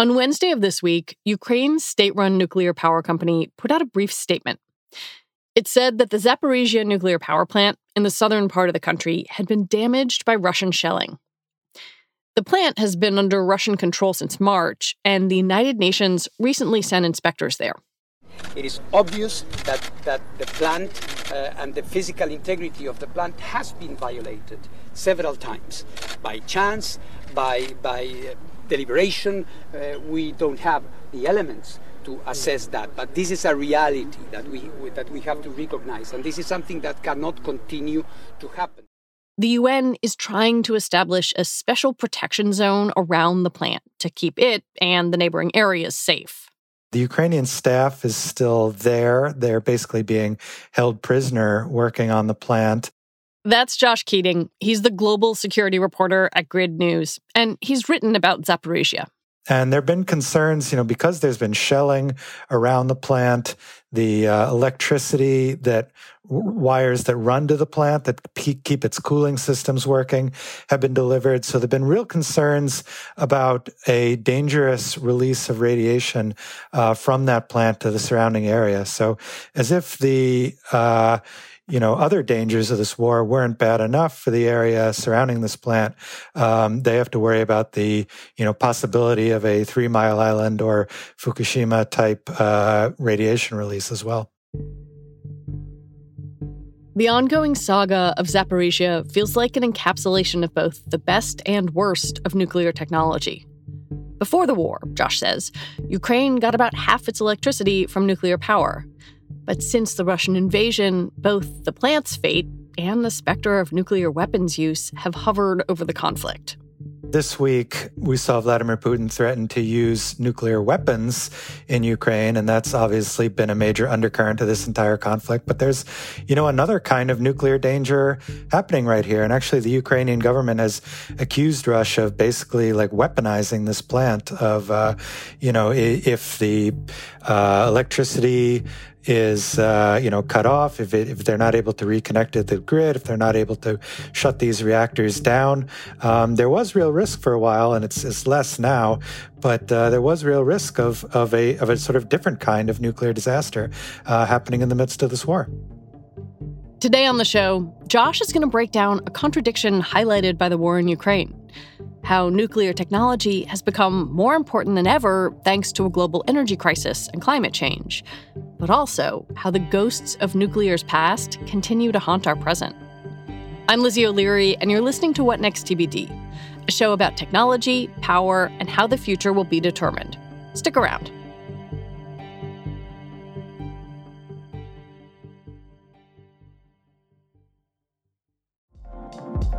On Wednesday of this week, Ukraine's state run nuclear power company put out a brief statement. It said that the Zaporizhia nuclear power plant in the southern part of the country had been damaged by Russian shelling. The plant has been under Russian control since March, and the United Nations recently sent inspectors there. It is obvious that, that the plant uh, and the physical integrity of the plant has been violated several times by chance, by, by deliberation. Uh, we don't have the elements to assess that. But this is a reality that we, that we have to recognize. And this is something that cannot continue to happen. The UN is trying to establish a special protection zone around the plant to keep it and the neighboring areas safe. The Ukrainian staff is still there. They're basically being held prisoner working on the plant. That's Josh Keating. He's the global security reporter at Grid News, and he's written about Zaporizhia. And there have been concerns, you know, because there's been shelling around the plant, the uh, electricity that wires that run to the plant that keep its cooling systems working have been delivered. So there have been real concerns about a dangerous release of radiation uh, from that plant to the surrounding area. So as if the uh, you know, other dangers of this war weren't bad enough for the area surrounding this plant. Um, they have to worry about the, you know, possibility of a Three Mile Island or Fukushima type uh, radiation release as well. The ongoing saga of Zaporizhia feels like an encapsulation of both the best and worst of nuclear technology. Before the war, Josh says, Ukraine got about half its electricity from nuclear power. But since the Russian invasion, both the plant's fate and the specter of nuclear weapons use have hovered over the conflict. This week, we saw Vladimir Putin threaten to use nuclear weapons in Ukraine, and that's obviously been a major undercurrent to this entire conflict. But there's, you know, another kind of nuclear danger happening right here. And actually, the Ukrainian government has accused Russia of basically like weaponizing this plant of, uh, you know, if the uh, electricity is uh, you know cut off. If, it, if they're not able to reconnect to the grid if they're not able to shut these reactors down um, there was real risk for a while and it's, it's less now but uh, there was real risk of, of a of a sort of different kind of nuclear disaster uh, happening in the midst of this war Today on the show, Josh is going to break down a contradiction highlighted by the war in Ukraine how nuclear technology has become more important than ever thanks to a global energy crisis and climate change, but also how the ghosts of nuclear's past continue to haunt our present. I'm Lizzie O'Leary, and you're listening to What Next TBD, a show about technology, power, and how the future will be determined. Stick around.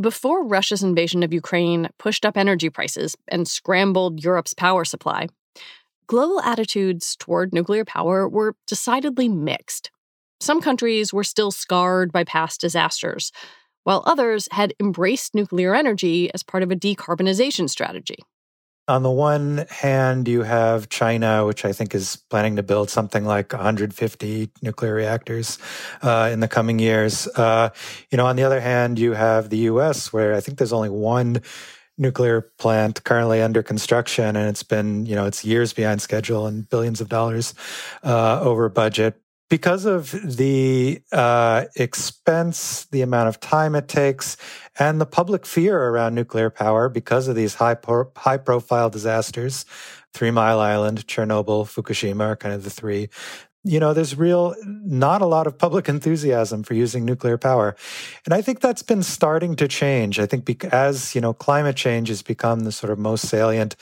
Before Russia's invasion of Ukraine pushed up energy prices and scrambled Europe's power supply, global attitudes toward nuclear power were decidedly mixed. Some countries were still scarred by past disasters, while others had embraced nuclear energy as part of a decarbonization strategy. On the one hand, you have China, which I think is planning to build something like 150 nuclear reactors uh, in the coming years. Uh, you know, on the other hand, you have the U.S., where I think there's only one nuclear plant currently under construction, and it's been, you know, it's years behind schedule and billions of dollars uh, over budget. Because of the uh, expense, the amount of time it takes, and the public fear around nuclear power because of these high pro- high profile disasters, Three Mile Island, Chernobyl, Fukushima are kind of the three. You know, there's real not a lot of public enthusiasm for using nuclear power, and I think that's been starting to change. I think as you know, climate change has become the sort of most salient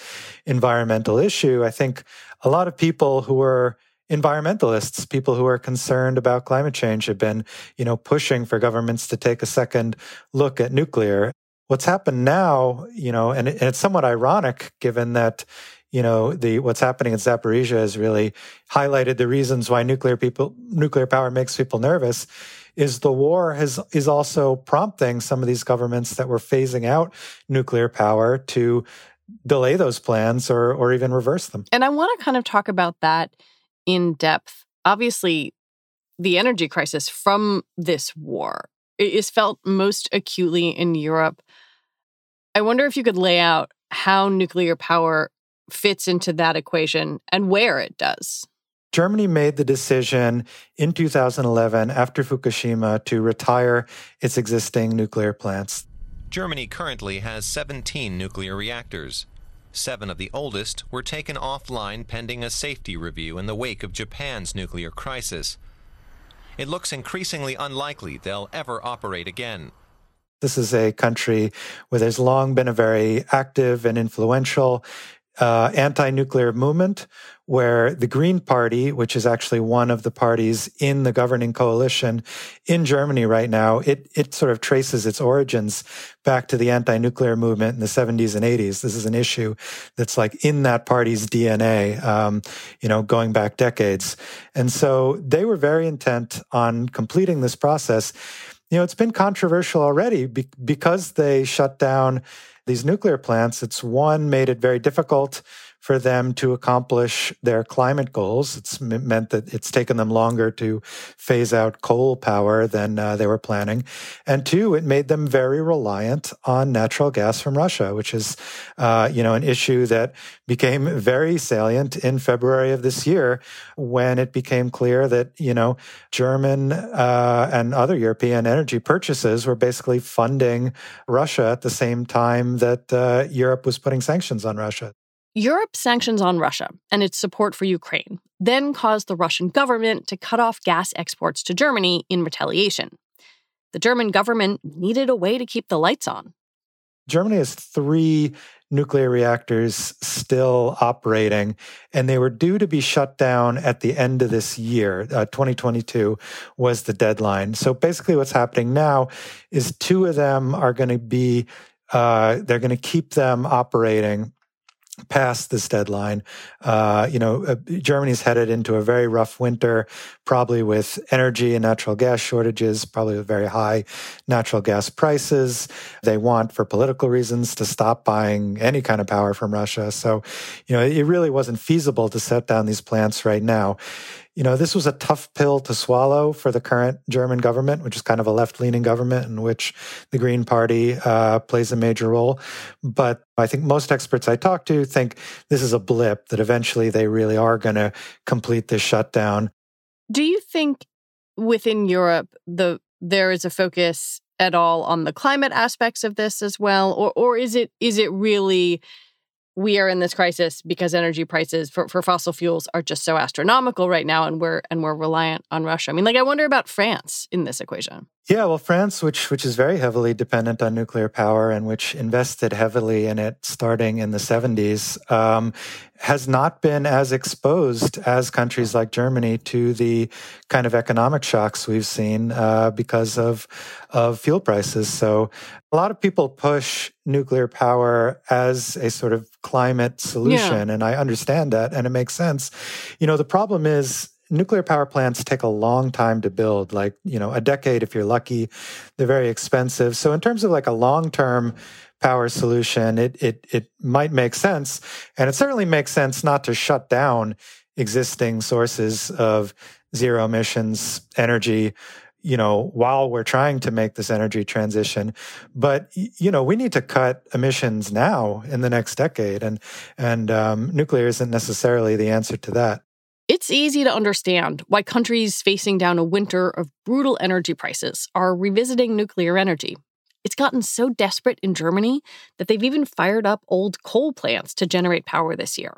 environmental issue. I think a lot of people who are environmentalists, people who are concerned about climate change have been, you know, pushing for governments to take a second look at nuclear. What's happened now, you know, and, it's somewhat ironic given that, you know, the what's happening in Zaporizhia has really highlighted the reasons why nuclear people nuclear power makes people nervous is the war has is also prompting some of these governments that were phasing out nuclear power to delay those plans or or even reverse them. And I want to kind of talk about that in depth. Obviously, the energy crisis from this war is felt most acutely in Europe. I wonder if you could lay out how nuclear power fits into that equation and where it does. Germany made the decision in 2011 after Fukushima to retire its existing nuclear plants. Germany currently has 17 nuclear reactors. Seven of the oldest were taken offline pending a safety review in the wake of Japan's nuclear crisis. It looks increasingly unlikely they'll ever operate again. This is a country where there's long been a very active and influential uh, anti nuclear movement where the Green Party, which is actually one of the parties in the governing coalition in Germany right now, it, it sort of traces its origins back to the anti nuclear movement in the 70s and 80s. This is an issue that's like in that party's DNA, um, you know, going back decades. And so they were very intent on completing this process. You know, it's been controversial already be- because they shut down these nuclear plants, it's one, made it very difficult for them to accomplish their climate goals. It's meant that it's taken them longer to phase out coal power than uh, they were planning. And two, it made them very reliant on natural gas from Russia, which is, uh, you know, an issue that became very salient in February of this year when it became clear that, you know, German uh, and other European energy purchases were basically funding Russia at the same time that uh, Europe was putting sanctions on Russia. Europe's sanctions on Russia and its support for Ukraine then caused the Russian government to cut off gas exports to Germany in retaliation. The German government needed a way to keep the lights on. Germany has three nuclear reactors still operating, and they were due to be shut down at the end of this year. Uh, 2022 was the deadline. So basically, what's happening now is two of them are going to be, uh, they're going to keep them operating past this deadline. Uh, you know, uh, Germany's headed into a very rough winter, probably with energy and natural gas shortages, probably with very high natural gas prices. They want, for political reasons, to stop buying any kind of power from Russia. So, you know, it really wasn't feasible to set down these plants right now you know, this was a tough pill to swallow for the current German government, which is kind of a left leaning government in which the Green Party uh, plays a major role. But I think most experts I talk to think this is a blip, that eventually they really are going to complete this shutdown. Do you think within Europe, the there is a focus at all on the climate aspects of this as well? Or, or is it is it really we are in this crisis because energy prices for, for fossil fuels are just so astronomical right now and we're and we're reliant on Russia. I mean, like I wonder about France in this equation. Yeah, well, France, which which is very heavily dependent on nuclear power and which invested heavily in it starting in the 70s, um, has not been as exposed as countries like Germany to the kind of economic shocks we've seen uh, because of of fuel prices. So a lot of people push nuclear power as a sort of climate solution, yeah. and I understand that, and it makes sense. You know, the problem is nuclear power plants take a long time to build, like, you know, a decade if you're lucky. They're very expensive. So in terms of like a long-term power solution, it it it might make sense. And it certainly makes sense not to shut down existing sources of zero emissions energy you know, while we're trying to make this energy transition. But, you know, we need to cut emissions now in the next decade. And, and, um, nuclear isn't necessarily the answer to that. It's easy to understand why countries facing down a winter of brutal energy prices are revisiting nuclear energy. It's gotten so desperate in Germany that they've even fired up old coal plants to generate power this year.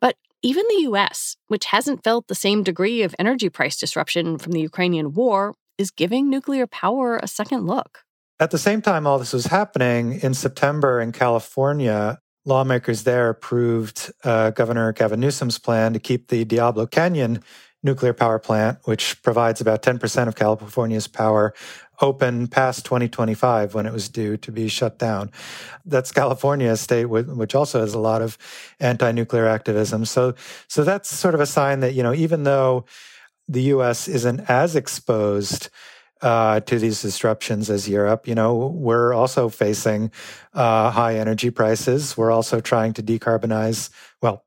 But even the US, which hasn't felt the same degree of energy price disruption from the Ukrainian war, is giving nuclear power a second look. At the same time, all this was happening in September in California, lawmakers there approved uh, Governor Gavin Newsom's plan to keep the Diablo Canyon nuclear power plant, which provides about 10% of California's power, open past 2025 when it was due to be shut down. That's California, a state which also has a lot of anti-nuclear activism. So, so that's sort of a sign that, you know, even though the U.S. isn't as exposed uh, to these disruptions as Europe. You know, we're also facing uh, high energy prices. We're also trying to decarbonize. Well,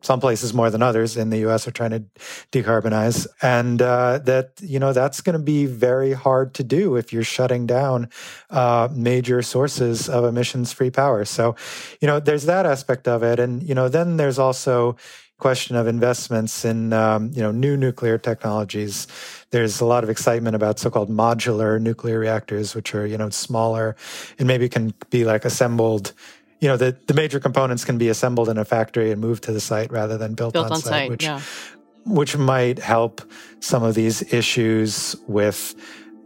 some places more than others in the U.S. are trying to decarbonize, and uh, that you know that's going to be very hard to do if you're shutting down uh, major sources of emissions-free power. So, you know, there's that aspect of it, and you know, then there's also question of investments in um, you know new nuclear technologies. There's a lot of excitement about so-called modular nuclear reactors, which are you know smaller and maybe can be like assembled. You know the the major components can be assembled in a factory and moved to the site rather than built, built on, on site, site, which yeah. which might help some of these issues with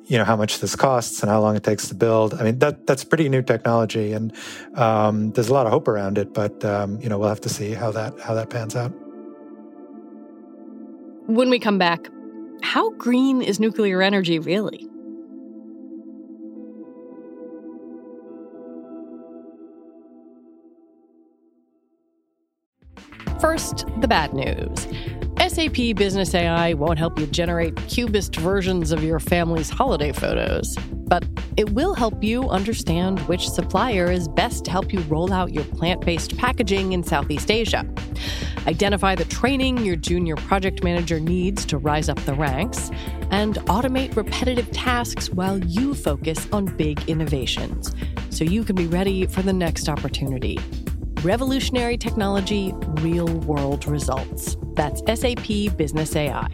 you know how much this costs and how long it takes to build. I mean that that's pretty new technology, and um, there's a lot of hope around it. But um, you know we'll have to see how that how that pans out. When we come back, how green is nuclear energy really? First, the bad news. SAP Business AI won't help you generate cubist versions of your family's holiday photos, but it will help you understand which supplier is best to help you roll out your plant based packaging in Southeast Asia. Identify the training your junior project manager needs to rise up the ranks, and automate repetitive tasks while you focus on big innovations so you can be ready for the next opportunity. Revolutionary technology, real world results. That's SAP Business AI.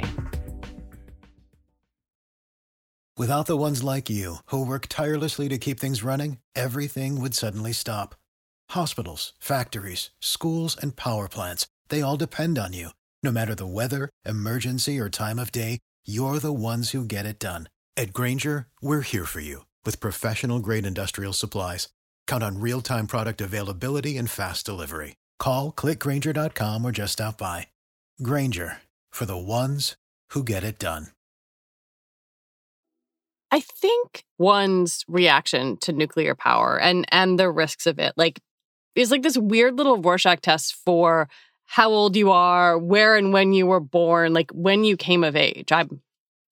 Without the ones like you, who work tirelessly to keep things running, everything would suddenly stop. Hospitals, factories, schools, and power plants, they all depend on you. No matter the weather, emergency, or time of day, you're the ones who get it done. At Grainger, we're here for you with professional grade industrial supplies. Count on real time product availability and fast delivery. Call clickgrainger.com or just stop by. Grainger for the ones who get it done. I think one's reaction to nuclear power and and the risks of it, like, is like this weird little Rorschach test for how old you are, where and when you were born, like when you came of age. I'm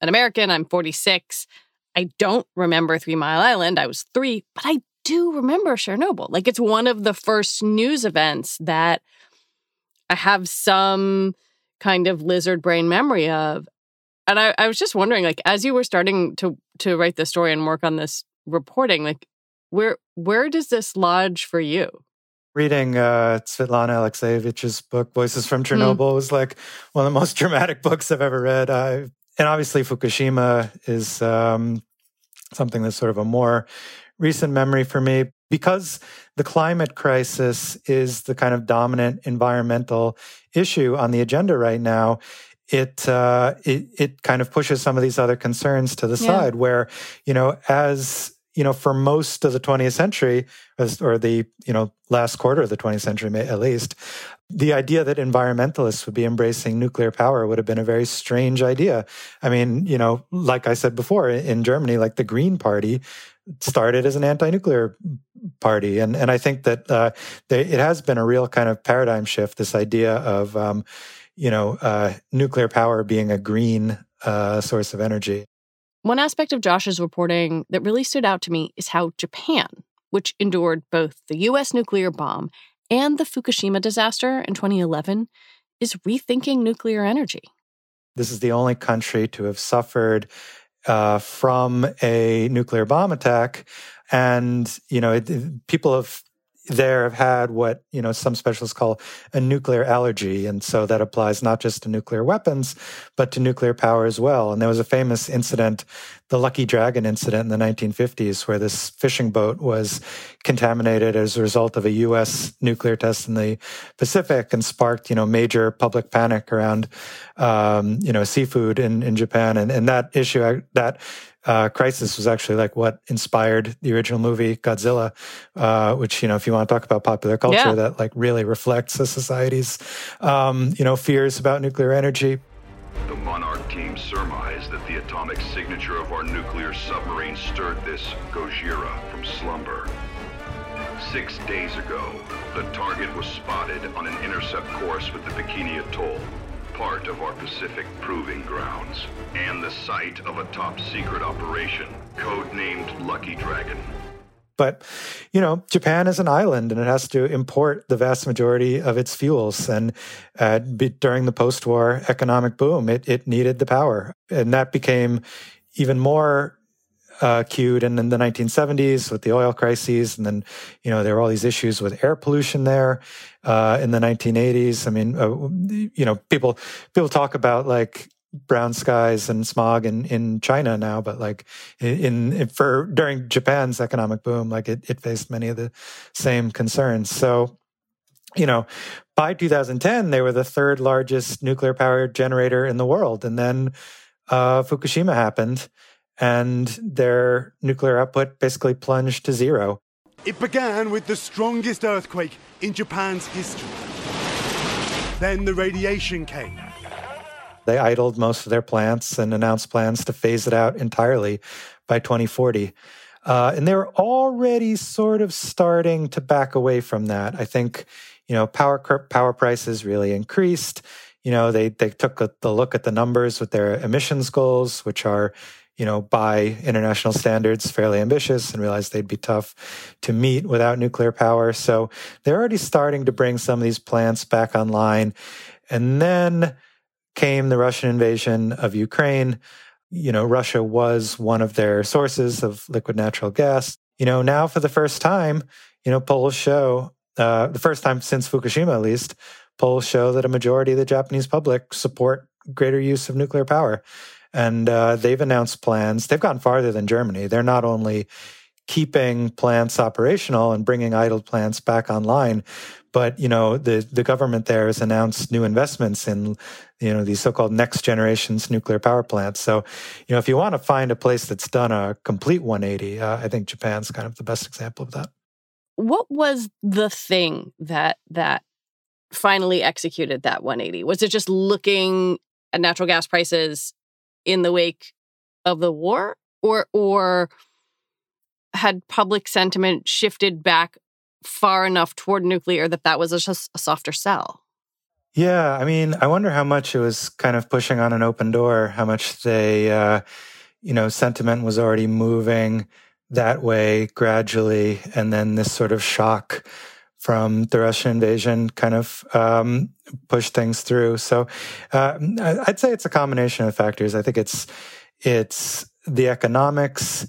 an American, I'm 46. I don't remember Three Mile Island. I was three, but I do remember Chernobyl. Like it's one of the first news events that I have some kind of lizard brain memory of. And I, I was just wondering, like, as you were starting to to write the story and work on this reporting, like, where where does this lodge for you? Reading uh, Svetlana Alexievich's book "Voices from hmm. Chernobyl" mm. was like one of the most dramatic books I've ever read. I, and obviously, Fukushima is um, something that's sort of a more recent memory for me because the climate crisis is the kind of dominant environmental issue on the agenda right now. It, uh, it it kind of pushes some of these other concerns to the yeah. side. Where you know, as you know, for most of the 20th century, or the you know last quarter of the 20th century at least, the idea that environmentalists would be embracing nuclear power would have been a very strange idea. I mean, you know, like I said before, in Germany, like the Green Party started as an anti-nuclear party, and and I think that uh, they, it has been a real kind of paradigm shift. This idea of um, you know uh, nuclear power being a green uh, source of energy. One aspect of Josh's reporting that really stood out to me is how Japan, which endured both the U.S. nuclear bomb and the Fukushima disaster in 2011, is rethinking nuclear energy. This is the only country to have suffered uh, from a nuclear bomb attack. And, you know, it, it, people have there have had what you know some specialists call a nuclear allergy. And so that applies not just to nuclear weapons but to nuclear power as well. And there was a famous incident the lucky dragon incident in the 1950s where this fishing boat was contaminated as a result of a US nuclear test in the Pacific and sparked you know major public panic around um, you know seafood in, in Japan. And, and that issue that uh, crisis was actually like what inspired the original movie Godzilla, uh, which you know, if you want to talk about popular culture, yeah. that like really reflects the society's um, you know fears about nuclear energy. The Monarch team surmised that the atomic signature of our nuclear submarine stirred this Gojira from slumber. Six days ago, the target was spotted on an intercept course with the Bikini Atoll part of our Pacific Proving Grounds and the site of a top secret operation codenamed Lucky Dragon. But, you know, Japan is an island and it has to import the vast majority of its fuels. And uh, during the post war economic boom, it, it needed the power. And that became even more uh, acute in, in the 1970s with the oil crises. And then, you know, there were all these issues with air pollution there uh, in the 1980s. I mean, uh, you know, people people talk about like brown skies and smog in, in China now, but like in, in for during Japan's economic boom, like it, it faced many of the same concerns. So, you know, by 2010, they were the third largest nuclear power generator in the world, and then uh, Fukushima happened and their nuclear output basically plunged to zero. It began with the strongest earthquake in Japan's history. Then the radiation came. They idled most of their plants and announced plans to phase it out entirely by 2040. Uh, and they're already sort of starting to back away from that. I think, you know, power power prices really increased. You know, they they took a, the look at the numbers with their emissions goals, which are you know, by international standards, fairly ambitious and realized they'd be tough to meet without nuclear power. So they're already starting to bring some of these plants back online. And then came the Russian invasion of Ukraine. You know, Russia was one of their sources of liquid natural gas. You know, now for the first time, you know, polls show, uh, the first time since Fukushima at least, polls show that a majority of the Japanese public support greater use of nuclear power. And uh, they've announced plans. They've gone farther than Germany. They're not only keeping plants operational and bringing idle plants back online, but you know the the government there has announced new investments in you know these so-called next generations nuclear power plants. So you know if you want to find a place that's done a complete 180, uh, I think Japan's kind of the best example of that. What was the thing that that finally executed that 180? Was it just looking at natural gas prices in the wake of the war or or had public sentiment shifted back far enough toward nuclear that that was a, a softer sell? Yeah i mean i wonder how much it was kind of pushing on an open door how much they uh, you know sentiment was already moving that way gradually and then this sort of shock from the Russian invasion kind of um, pushed things through. So uh, I'd say it's a combination of factors. I think it's it's the economics,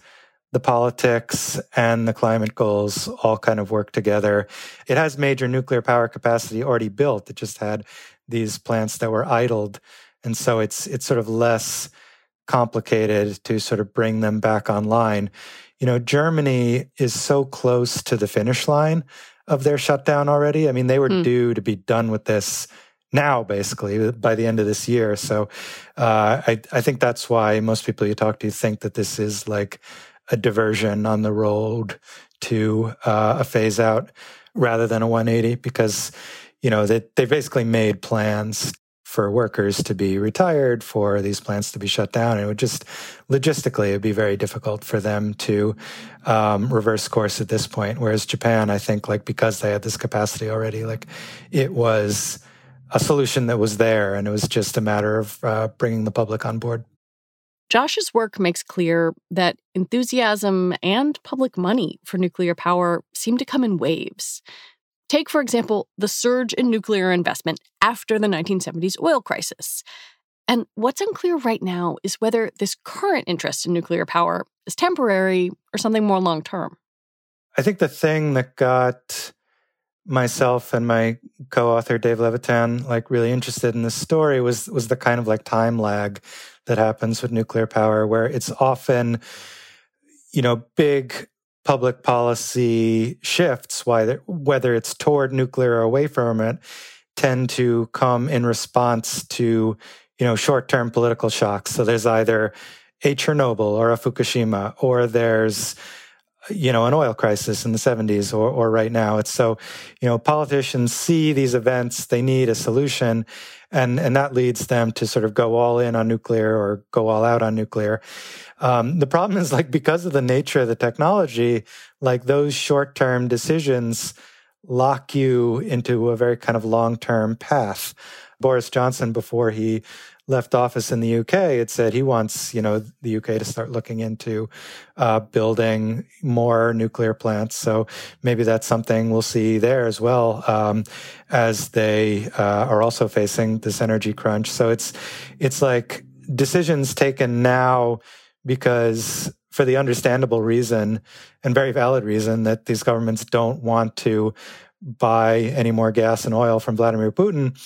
the politics, and the climate goals all kind of work together. It has major nuclear power capacity already built. It just had these plants that were idled, and so it's it's sort of less complicated to sort of bring them back online. You know, Germany is so close to the finish line of their shutdown already. I mean, they were mm. due to be done with this now, basically, by the end of this year. So uh, I, I think that's why most people you talk to think that this is like a diversion on the road to uh, a phase out rather than a 180 because you know they they basically made plans for workers to be retired, for these plants to be shut down. It would just logistically, it'd be very difficult for them to um, reverse course at this point. Whereas Japan, I think, like because they had this capacity already, like it was a solution that was there, and it was just a matter of uh, bringing the public on board. Josh's work makes clear that enthusiasm and public money for nuclear power seem to come in waves. Take, for example, the surge in nuclear investment after the 1970s oil crisis. And what's unclear right now is whether this current interest in nuclear power is temporary or something more long term. I think the thing that got myself and my co-author Dave Levitan like really interested in this story was was the kind of like time lag that happens with nuclear power where it's often you know big public policy shifts whether it's toward nuclear or away from it tend to come in response to you know short-term political shocks. So there's either a Chernobyl or a Fukushima or there's you know, an oil crisis in the 70s or, or right now. It's so, you know, politicians see these events, they need a solution, and, and that leads them to sort of go all in on nuclear or go all out on nuclear. Um, the problem is like because of the nature of the technology, like those short term decisions lock you into a very kind of long term path. Boris Johnson, before he left office in the UK, it said he wants, you know, the UK to start looking into uh, building more nuclear plants. So maybe that's something we'll see there as well, um, as they uh, are also facing this energy crunch. So it's it's like decisions taken now because for the understandable reason and very valid reason that these governments don't want to buy any more gas and oil from Vladimir Putin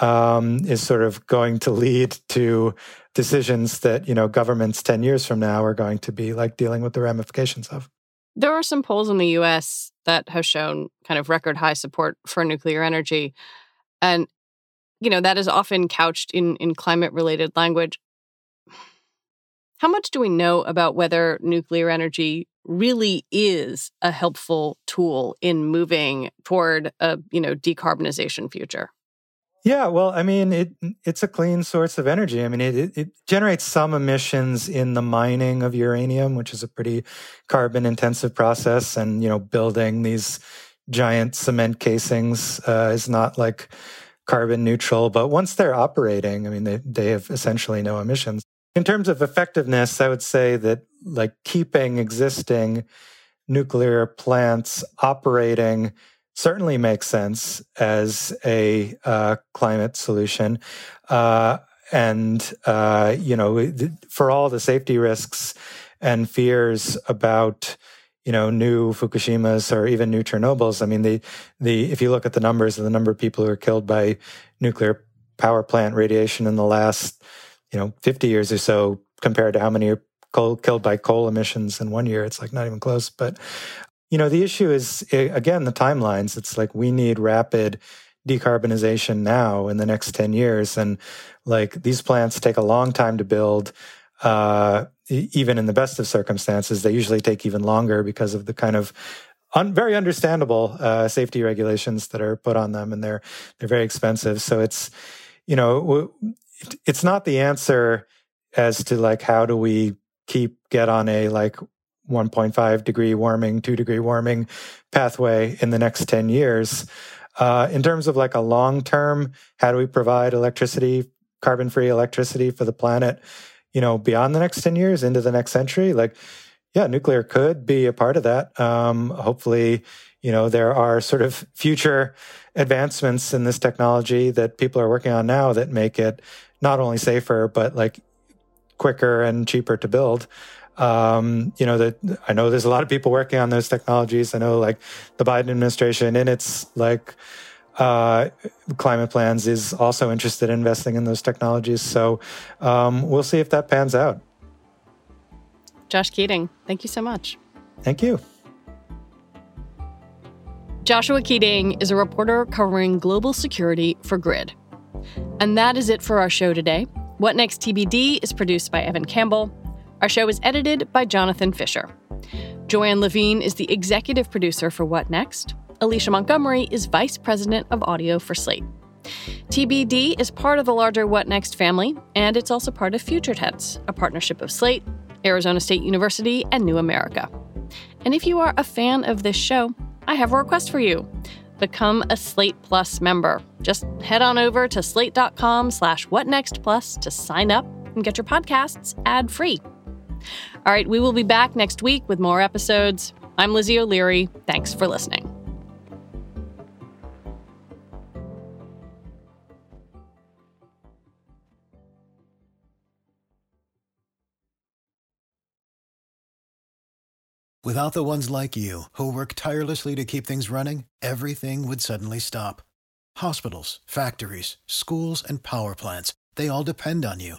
um, is sort of going to lead to decisions that you know governments 10 years from now are going to be like dealing with the ramifications of. There are some polls in the US that have shown kind of record high support for nuclear energy. And you know that is often couched in in climate related language. How much do we know about whether nuclear energy really is a helpful tool in moving toward a you know decarbonization future yeah, well, I mean, it it's a clean source of energy. I mean, it, it generates some emissions in the mining of uranium, which is a pretty carbon intensive process, and you know, building these giant cement casings uh, is not like carbon neutral. But once they're operating, I mean, they they have essentially no emissions. In terms of effectiveness, I would say that like keeping existing nuclear plants operating certainly makes sense as a uh, climate solution. Uh, and, uh, you know, for all the safety risks and fears about, you know, new Fukushimas or even new Chernobyls, I mean, the, the, if you look at the numbers of the number of people who are killed by nuclear power plant radiation in the last, you know, 50 years or so compared to how many are killed by coal emissions in one year, it's like not even close. But you know, the issue is, again, the timelines. It's like we need rapid decarbonization now in the next 10 years. And like these plants take a long time to build. Uh, even in the best of circumstances, they usually take even longer because of the kind of un- very understandable uh, safety regulations that are put on them, and they're they're very expensive. So it's you know it's not the answer as to like how do we keep get on a like 1.5 degree warming, 2 degree warming pathway in the next 10 years. Uh, in terms of like a long term, how do we provide electricity, carbon free electricity for the planet, you know, beyond the next 10 years into the next century? Like, yeah, nuclear could be a part of that. Um, hopefully, you know, there are sort of future advancements in this technology that people are working on now that make it not only safer, but like quicker and cheaper to build. Um, you know that I know there's a lot of people working on those technologies. I know like the Biden administration in its like uh, climate plans is also interested in investing in those technologies. So um, we'll see if that pans out. Josh Keating, thank you so much. Thank you. Joshua Keating is a reporter covering global security for Grid. And that is it for our show today. What Next TBD is produced by Evan Campbell. Our show is edited by Jonathan Fisher. Joanne Levine is the executive producer for What Next. Alicia Montgomery is vice president of audio for Slate. TBD is part of the larger What Next family, and it's also part of Future Tense, a partnership of Slate, Arizona State University, and New America. And if you are a fan of this show, I have a request for you. Become a Slate Plus member. Just head on over to slate.com slash whatnextplus to sign up and get your podcasts ad-free. All right, we will be back next week with more episodes. I'm Lizzie O'Leary. Thanks for listening. Without the ones like you, who work tirelessly to keep things running, everything would suddenly stop. Hospitals, factories, schools, and power plants, they all depend on you.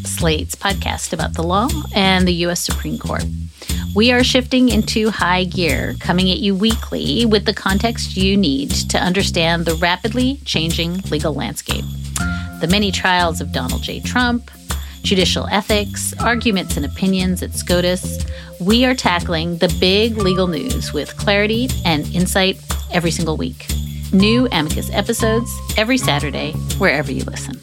Slate's podcast about the law and the U.S. Supreme Court. We are shifting into high gear, coming at you weekly with the context you need to understand the rapidly changing legal landscape. The many trials of Donald J. Trump, judicial ethics, arguments and opinions at SCOTUS. We are tackling the big legal news with clarity and insight every single week. New Amicus episodes every Saturday, wherever you listen.